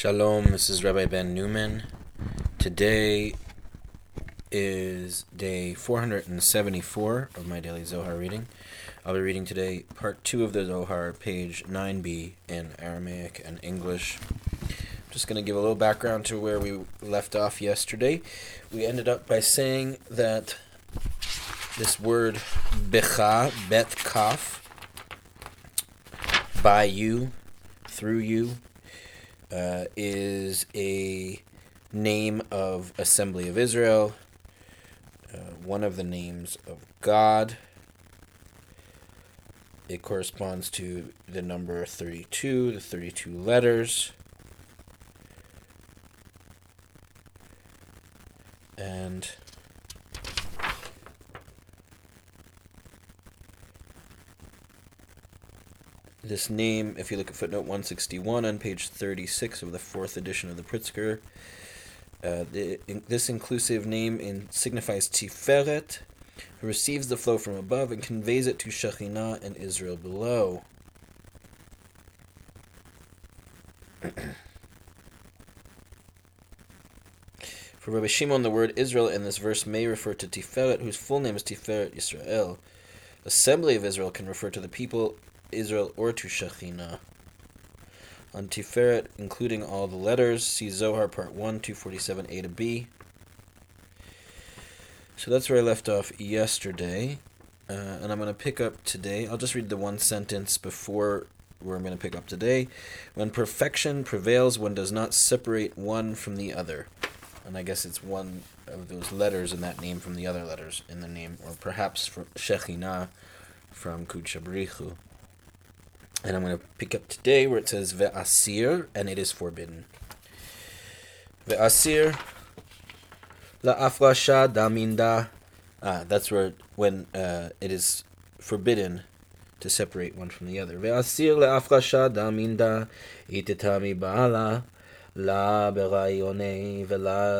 Shalom, this is Rabbi Ben Newman. Today is day 474 of my daily Zohar reading. I'll be reading today part 2 of the Zohar, page 9b in Aramaic and English. I'm just going to give a little background to where we left off yesterday. We ended up by saying that this word becha, bet kaf, by you, through you, uh, is a name of Assembly of Israel, uh, one of the names of God. It corresponds to the number 32, the 32 letters. And Name, if you look at footnote 161 on page 36 of the fourth edition of the Pritzker, uh, the, in, this inclusive name in, signifies Tiferet, who receives the flow from above and conveys it to Shekhinah and Israel below. For Rabbi Shimon, the word Israel in this verse may refer to Tiferet, whose full name is Tiferet Israel. Assembly of Israel can refer to the people Israel or to Shekhinah. On Tiferet, including all the letters, see Zohar Part 1, 247a to b. So that's where I left off yesterday. Uh, and I'm going to pick up today. I'll just read the one sentence before where I'm going to pick up today. When perfection prevails, one does not separate one from the other. And I guess it's one of those letters in that name from the other letters in the name, or perhaps from Shekhinah from Kuchabrichu. And I'm going to pick up today where it says Ve'asir, and it is forbidden. Ve'asir la'afrasha daminda. Ah, that's where when uh, it is forbidden to separate one from the other. Ve'asir la'afrasha daminda itetami ba'ala. לה ברעיוני ולה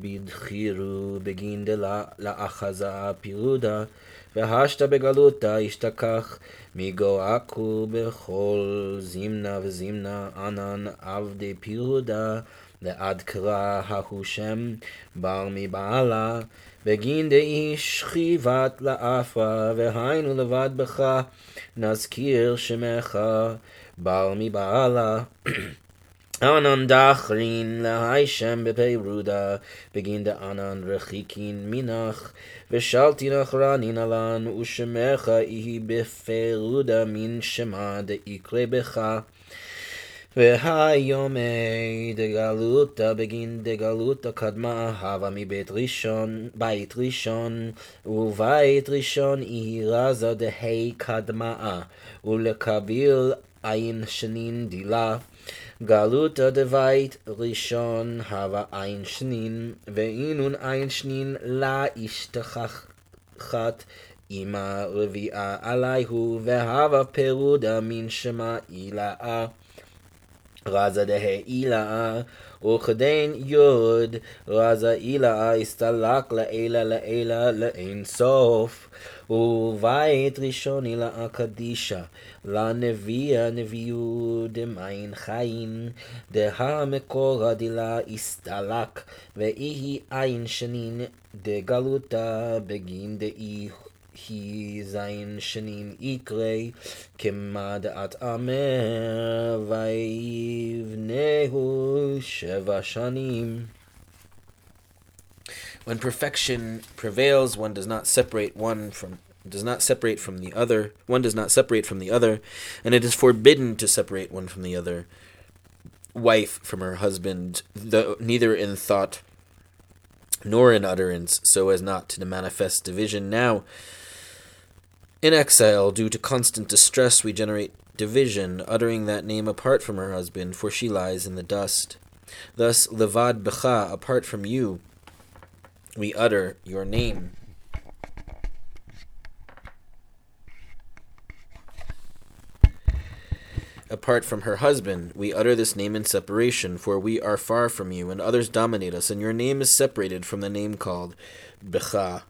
בדחירו בגין דלה לאחזה פירודה והשת בגלותה השתכח מגועקו בכל זימנה וזימנה ענן עבדי פירודה לעד קרא ההוא שם בר מבעלה בגין דאי שכיבת לאפרה והיינו לבד בך נזכיר שמך בר מבעלה אנן דחרין להי שם בפי רודה, בגין דאנן רחיקין מינך, ושלתי נחרנין עלן, ושמך יהי בפרודה מן שמה דאיקרא בך. והיומי דגלותא בגין דגלותא קדמה אהבה מבית ראשון, בית ראשון, ובית ראשון יהי רזה דהי קדמה, ולקביל עין שנין דילה. גלות דבית ראשון הווה עין שנין, ואינון עין שנין לה אשתכחת אמא רביעה עליהו, והווה פירודה מן שמה אילאה. רזה דהא אילאה, וכדין יוד, רזה אילאה, הסתלק לאילה לאילה לאין סוף. ובית ראשוני לאקדישה, קדישא, לנביאה נביאו דמיין חיים, דהמקורא דלה אסתלק, ואיהי עין שנין דגלותה בגין דאי כי זין שנים יקרי, כמדעת אמר, ויבנהו שבע שנים. When perfection prevails, one does not separate one from does not separate from the other. One does not separate from the other, and it is forbidden to separate one from the other. Wife from her husband, though neither in thought nor in utterance, so as not to manifest division. Now, in exile, due to constant distress, we generate division, uttering that name apart from her husband, for she lies in the dust. Thus, levad becha, apart from you, we utter your name. Apart from her husband, we utter this name in separation, for we are far from you, and others dominate us, and your name is separated from the name called Becha.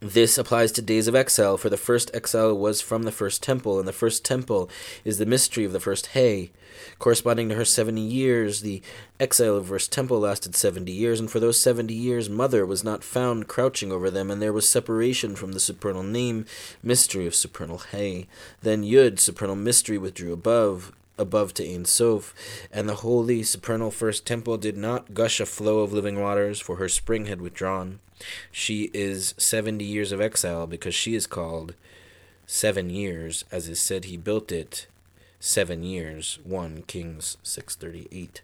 This applies to days of exile, for the first exile was from the first temple, and the first temple is the mystery of the first hay. Corresponding to her seventy years, the exile of first temple lasted seventy years, and for those seventy years, mother was not found crouching over them, and there was separation from the supernal name, mystery of supernal hay. Then Yud, supernal mystery, withdrew above, above to Ein Sof, and the holy supernal first temple did not gush a flow of living waters, for her spring had withdrawn. She is seventy years of exile because she is called seven years, as is said he built it seven years. 1 Kings 638.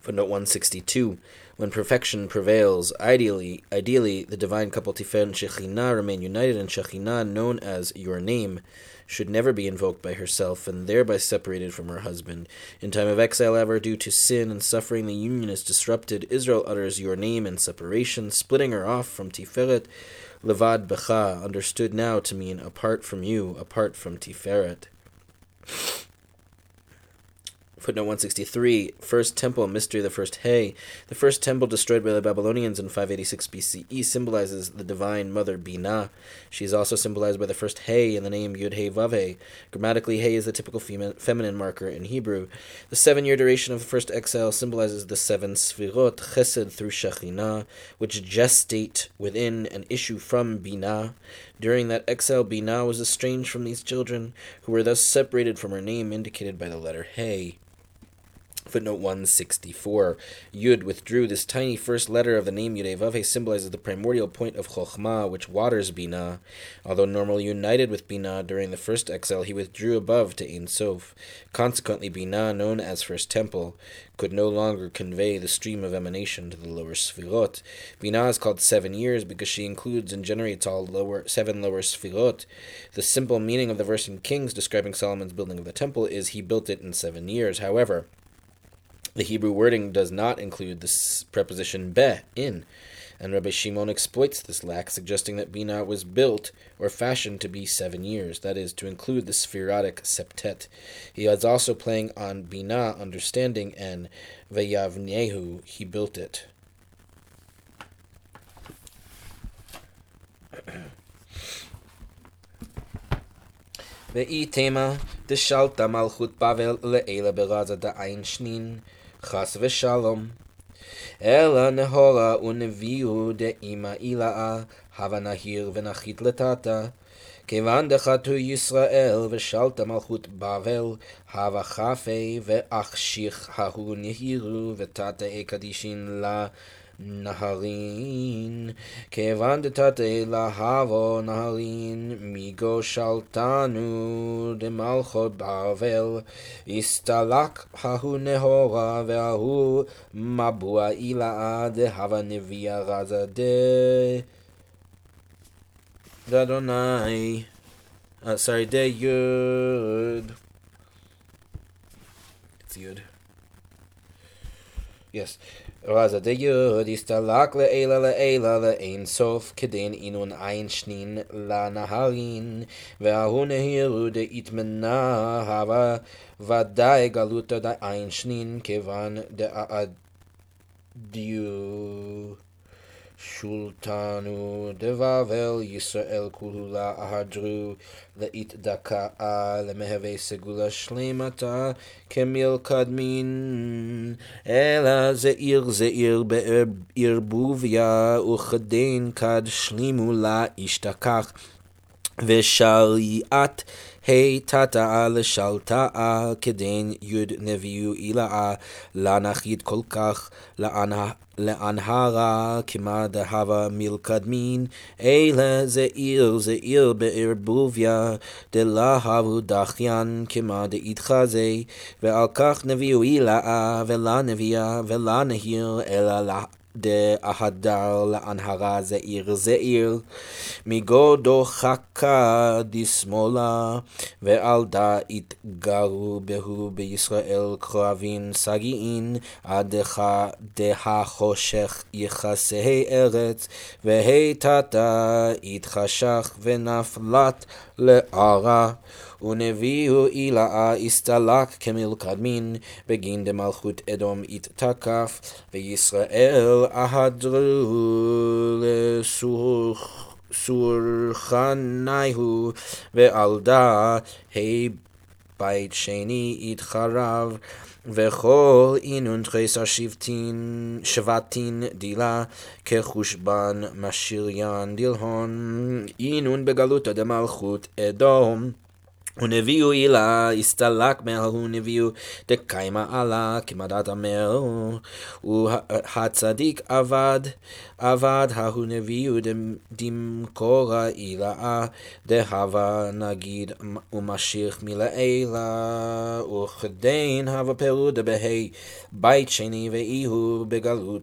Footnote 162. When perfection prevails, ideally, ideally, the divine couple Tifer and Shekhinah remain united, and Shekhinah, known as your name, should never be invoked by herself and thereby separated from her husband. In time of exile, ever due to sin and suffering, the union is disrupted. Israel utters your name in separation, splitting her off from Tiferet. Levad Becha, understood now to mean apart from you, apart from Tiferet. Footnote 163 First Temple, Mystery of the First Hay. The first temple destroyed by the Babylonians in 586 BCE symbolizes the divine mother Bina. She is also symbolized by the first Hay in the name Yud Hey Vav Hey. Grammatically, Hay is the typical fem- feminine marker in Hebrew. The seven year duration of the first exile symbolizes the seven Sfirot, Chesed through Shekhinah, which gestate within and issue from Bina. During that exile, Bina was estranged from these children, who were thus separated from her name indicated by the letter Hay. Footnote 164. Yud withdrew. This tiny first letter of the name Yud symbolizes the primordial point of Chokhmah, which waters Binah. Although normally united with Binah during the first exile, he withdrew above to Ein Sof. Consequently, Binah, known as First Temple, could no longer convey the stream of emanation to the lower Sfirot. Binah is called seven years because she includes and generates all lower seven lower Sfirot. The simple meaning of the verse in Kings describing Solomon's building of the temple is he built it in seven years. However, the Hebrew wording does not include the preposition be, in, and Rabbi Shimon exploits this lack, suggesting that Binah was built or fashioned to be seven years, that is, to include the Sephirotic septet. He is also playing on Binah, understanding, and Vayavnehu, he built it. ואיתמה דשלטה מלכות בבל לעילה ברזה דעין שנין חס ושלום. אלא נהורה ונביאו דאמא אילאה, הווה נהיר ונחית לטאטה. כיוון דחתו ישראל ושלטה מלכות בבל, הווה חפי ואחשיך ההוא נהירו ותתא קדישין לה Nahalin, Kevan detate lahavo Nahalin, Migo shaltanu de malchot bavel, Istalak hahu nehora ve'ahu mabua ila de hava nevia raza de Dadonai. Uh, sorry, de yud. It's yud. Yes. רז הדיור דסתלק לעילה לעילה לאין סוף כדין אינון עין שנין לנהרין וההוא נהירו דאיתמנה הווה ודאי גלותא דעין שנין כיוון דאדיור שולטנו דבבל ישראל כולה אהדרו לאית דקה למהווה סגולה שלמתה כמיל קדמין אלא זעיר זעיר בערבוביה וכדין כד שלימו לה ישתכח ושליעת היי תתאה לשלטאה כדין יוד נביאו אילאה לנחית כל כך לאנהרה כמה דהבה מלקדמין אלה זעיר זעיר בערבוביה דלהבו דחיין כמה דאיתחזה ועל כך נביאו אילאה ולה נביאה ולה נהיר אלא de ahadar la anhara zeir zeir מגודו חכה דשמאלה, ועל דא התגרו בהו בישראל קרבים שגיאין, עד דהחושך יחסי ארץ, והתתה התחשך ונפלת לערה. ונביאו עילאה הסתלק כמלכדמין, בגין דמלכות אדום התתקף, וישראל אהדרו לסוך. לסורחניהו, ועלדה בית שני יתחרב. וכל אינון תריסר שבטין, שבטין דילה, כחושבן משיריין דילהון, אינון בגלותא דמלכות אדום. ונביאו אילה, הסתלק מההוא נביאו דקיימה עלה כמדת המל, והצדיק עבד, עבד ההוא נביאו דמקורה אילה, דהבה נגיד ומשיך מלעילה, וכדין הווה פירודה בהי בית שני ואיהו בגלות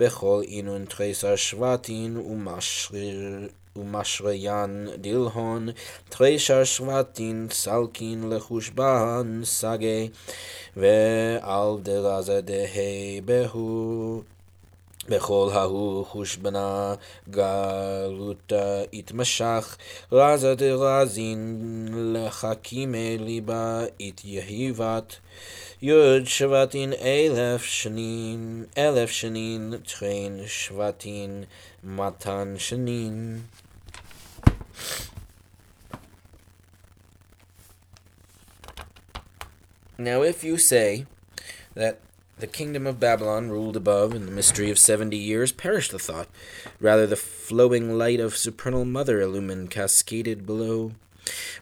בכל אינון תריסר שבטין ומשריר ומשריין דילהון, תרישר שבטין סלקין לחושבן סגי, ועל דרזה דהי בהו. בכל ההוא חושבנה גלותה יתמשך, רזה דרזין לחכימי ליבה יתיהיבת. יוד שבטין אלף שנין, אלף שנין, טרין שבטין, מתן שנין. Now, if you say that the kingdom of Babylon ruled above in the mystery of seventy years, perished, the thought. Rather, the flowing light of supernal mother illumined cascaded below.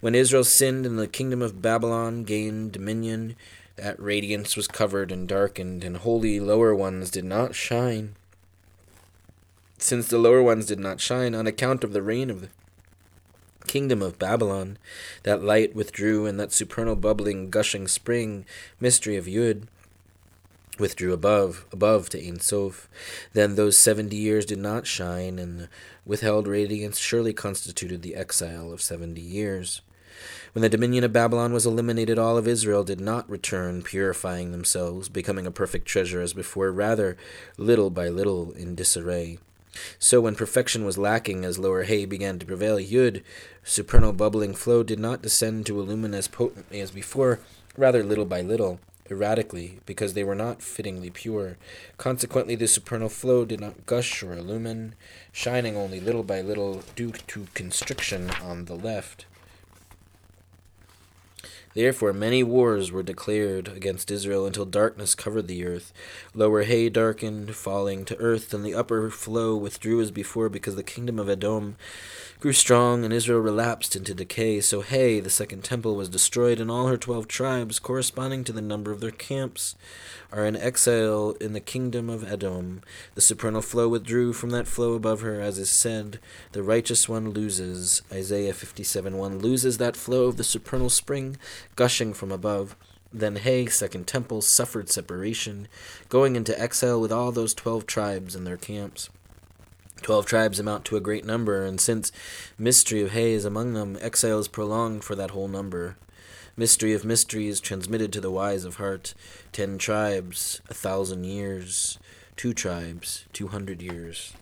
When Israel sinned and the kingdom of Babylon gained dominion, that radiance was covered and darkened, and holy lower ones did not shine. Since the lower ones did not shine on account of the reign of the kingdom of Babylon, that light withdrew, and that supernal bubbling, gushing spring, mystery of Yud, withdrew above, above to Ein Sof. Then those seventy years did not shine, and the withheld radiance surely constituted the exile of seventy years. When the dominion of Babylon was eliminated, all of Israel did not return, purifying themselves, becoming a perfect treasure as before, rather, little by little, in disarray. So when perfection was lacking as lower hay began to prevail, Yud, supernal bubbling flow, did not descend to illumine as potently as before, rather little by little, erratically, because they were not fittingly pure. Consequently, the supernal flow did not gush or illumine, shining only little by little due to constriction on the left. Therefore, many wars were declared against Israel until darkness covered the earth. Lower hay darkened, falling to earth, and the upper flow withdrew as before because the kingdom of Edom grew strong and Israel relapsed into decay. So Hay, the second temple, was destroyed, and all her twelve tribes, corresponding to the number of their camps, are in exile in the kingdom of Edom. The supernal flow withdrew from that flow above her, as is said, the righteous one loses. Isaiah 57 1 loses that flow of the supernal spring, gushing from above. Then Hay, second temple, suffered separation, going into exile with all those twelve tribes and their camps. Twelve tribes amount to a great number, and since mystery of Hay is among them, exile is prolonged for that whole number. Mystery of mysteries transmitted to the wise of heart. Ten tribes, a thousand years. Two tribes, two hundred years.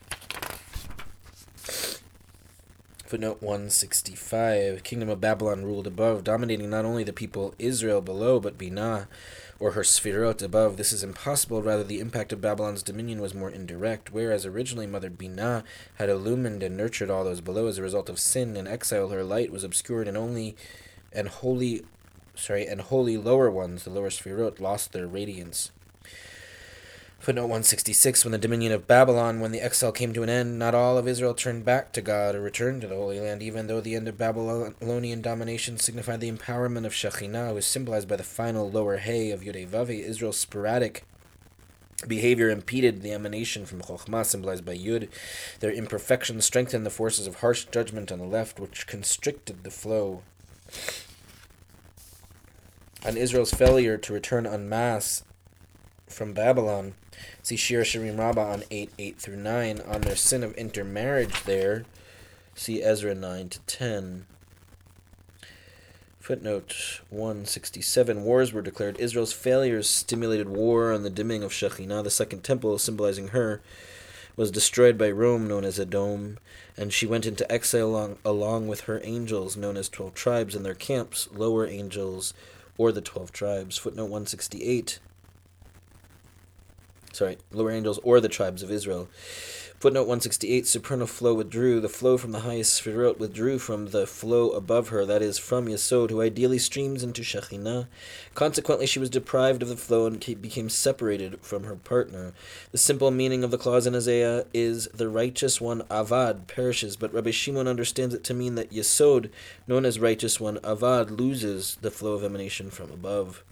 Footnote 165 Kingdom of Babylon ruled above, dominating not only the people Israel below, but Binah or her sphirot above. This is impossible. Rather, the impact of Babylon's dominion was more indirect, whereas originally Mother Binah had illumined and nurtured all those below. As a result of sin and exile, her light was obscured, and only and holy, sorry, and holy lower ones, the lower sphirot, lost their radiance. Footnote 166 When the dominion of Babylon, when the exile came to an end, not all of Israel turned back to God or returned to the Holy Land, even though the end of Babylonian domination signified the empowerment of Shekhinah, who is symbolized by the final lower hay of Yud Israel's sporadic behavior impeded the emanation from Chokhmah, symbolized by Yud. Their imperfections strengthened the forces of harsh judgment on the left, which constricted the flow. On Israel's failure to return en masse from Babylon, See Shir Shirim Rabbah on 8, 8 through 9. On their sin of intermarriage there, see Ezra 9 to 10. Footnote 167 Wars were declared. Israel's failures stimulated war on the dimming of Shekhinah, the second temple, symbolizing her, was destroyed by Rome, known as Edom, and she went into exile along, along with her angels, known as twelve tribes, and their camps, lower angels, or the twelve tribes. Footnote 168. Sorry, lower angels, or the tribes of Israel. Footnote 168 Supernal flow withdrew. The flow from the highest Sefirot withdrew from the flow above her, that is, from Yesod, who ideally streams into Shekhinah. Consequently, she was deprived of the flow and became separated from her partner. The simple meaning of the clause in Isaiah is the righteous one, Avad, perishes, but Rabbi Shimon understands it to mean that Yesod, known as righteous one, Avad, loses the flow of emanation from above.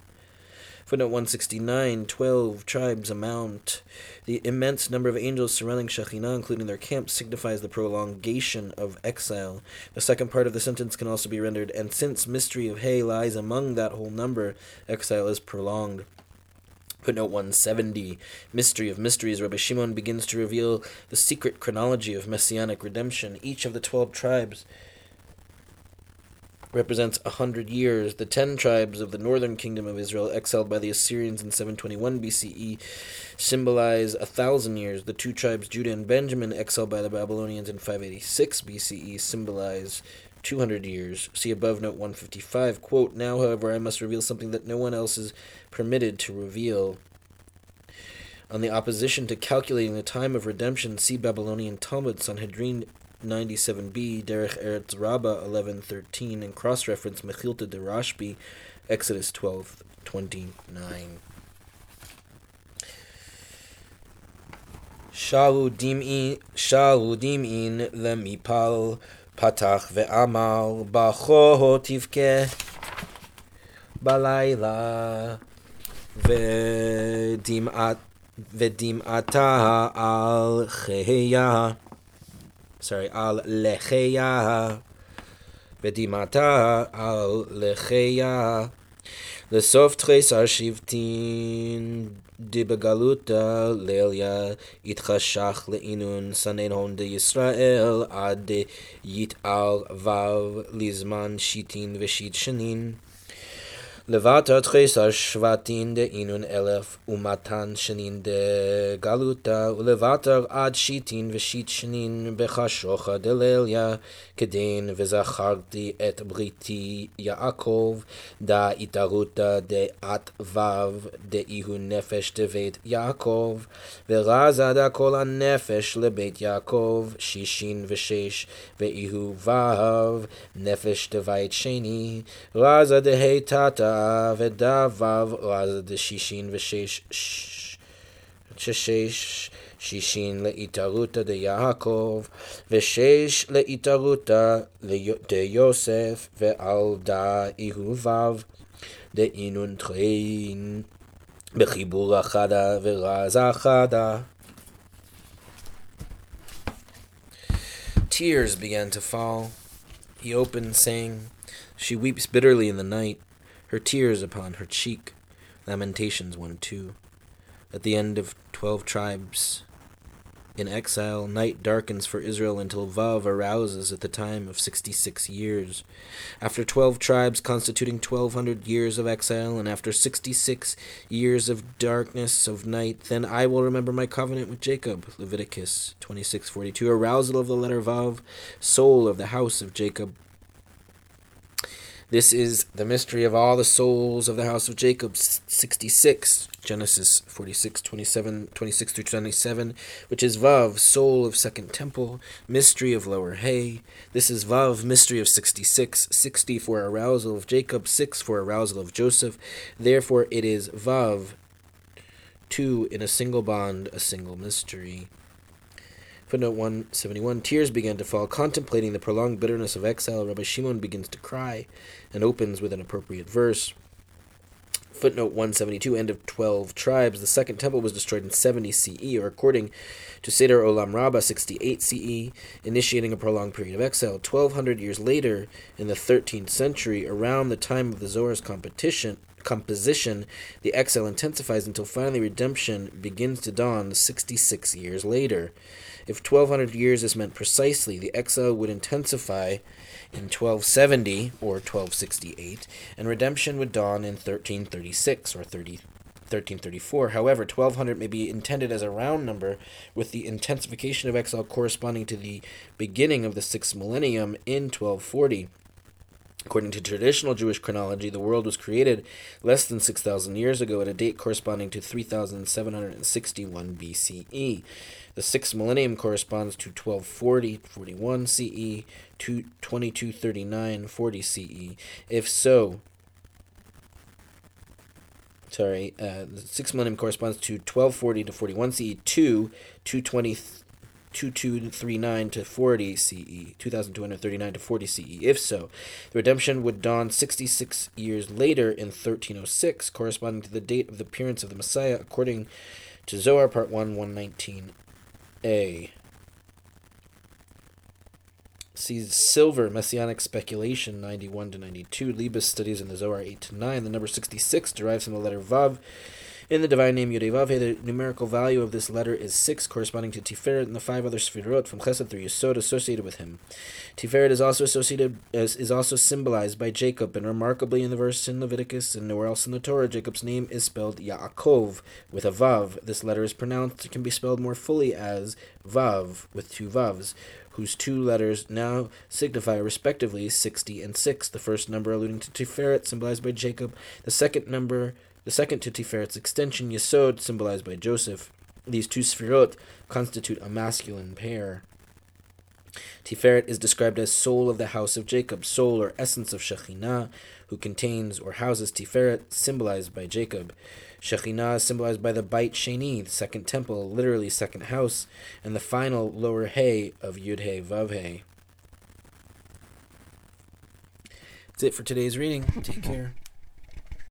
Footnote 169 12 tribes amount. The immense number of angels surrounding Shekhinah, including their camps, signifies the prolongation of exile. The second part of the sentence can also be rendered, and since mystery of Hay lies among that whole number, exile is prolonged. Footnote 170 Mystery of Mysteries. Rabbi Shimon begins to reveal the secret chronology of messianic redemption. Each of the twelve tribes represents a hundred years. The ten tribes of the northern kingdom of Israel, exiled by the Assyrians in 721 BCE, symbolize a thousand years. The two tribes, Judah and Benjamin, exiled by the Babylonians in 586 BCE, symbolize 200 years. See above note 155. Quote, Now, however, I must reveal something that no one else is permitted to reveal. On the opposition to calculating the time of redemption, see Babylonian Talmud, Sanhedrin 97b, Derech Eretz Rabbah 1113, and cross reference Mechilta de Rashbi, Exodus 1229. שאלו דמעין למיפל פתח ואמר בכו תבכה בלילה ודמעתה על חייה sorry, על לחיה, ודמעתה על לחיה. לסוף תחסר שבטין דבגלותא לליה יתחשך לאינון סנן הון דישראל עד יתעל וו לזמן שיטין ושיט שנין. לבטר תריסר שבטין דאינון אלף ומתן שנין דגלותה ולבטר עד שיטין ושיט שנין בחשוכה דלליה כדין וזכרתי את בריתי יעקב דא התערותא דעת וו דאיהו נפש דבית יעקב ורזה דא כל הנפש לבית יעקב שישין ושש ואיהו וו נפש דבית שני רזה דהי תתא nefesh de vait sheni raza de heitata ודבב רז דשישין ושש שש שישין לאיתרותא דיעקב ושש לאיתרותא דיוסף ועל דא איהובב דאינון טרין בחיבור אחדה ורז אחדה Tears began to fall. He opened, saying, She weeps bitterly in the night her tears upon her cheek. Lamentations 1 2. At the end of twelve tribes in exile, night darkens for Israel until Vav arouses at the time of sixty six years. After twelve tribes constituting twelve hundred years of exile, and after sixty six years of darkness of night, then I will remember my covenant with Jacob. Leviticus twenty six forty two. Arousal of the letter Vav, soul of the house of Jacob. This is the mystery of all the souls of the house of Jacob, 66, Genesis 46, 27, 26 through 27, which is Vav, soul of second temple, mystery of lower hay. This is Vav, mystery of 66, 60 for arousal of Jacob, 6 for arousal of Joseph. Therefore, it is Vav, 2 in a single bond, a single mystery. Footnote 171 Tears began to fall. Contemplating the prolonged bitterness of exile, Rabbi Shimon begins to cry and opens with an appropriate verse. Footnote 172 End of 12 tribes. The second temple was destroyed in 70 CE, or according to Seder Olam Rabbah 68 CE, initiating a prolonged period of exile. 1200 years later, in the 13th century, around the time of the Zohar's competition, composition, the exile intensifies until finally redemption begins to dawn 66 years later. If 1200 years is meant precisely, the exile would intensify in 1270 or 1268, and redemption would dawn in 1336 or 30 1334. However, 1200 may be intended as a round number, with the intensification of exile corresponding to the beginning of the sixth millennium in 1240. According to traditional Jewish chronology, the world was created less than 6,000 years ago at a date corresponding to 3,761 BCE. The sixth millennium corresponds to 1240 41 CE to 2239 40 CE. If so, sorry, uh, the sixth millennium corresponds to 1240 to 41 CE to 220. 2239 to 40 CE, 2239 to 40 CE. If so, the redemption would dawn 66 years later in 1306, corresponding to the date of the appearance of the Messiah, according to Zohar Part 1, 119a. Sees silver messianic speculation 91 to 92. Liebes studies in the Zohar 8 to 9. The number 66 derives from the letter Vav in the divine name Yudevave, the numerical value of this letter is 6, corresponding to Tiferet and the five other Sfirot from Chesed through Yesod associated with him. Tiferet is also associated as, is also symbolized by Jacob, and remarkably in the verse in Leviticus and nowhere else in the Torah, Jacob's name is spelled Yaakov with a Vav. This letter is pronounced, can be spelled more fully as Vav with two Vavs whose two letters now signify respectively 60 and 6. The first number alluding to Tiferet, symbolized by Jacob, the second number the second to Tiferet's extension, Yesod, symbolized by Joseph. These two Sfirot constitute a masculine pair. Tiferet is described as soul of the house of Jacob, soul or essence of Shekhinah, who contains or houses Tiferet, symbolized by Jacob. Shekhinah is symbolized by the Beit Sheni, the second temple, literally second house, and the final lower hay of Yud He Vav He. That's it for today's reading. Take care.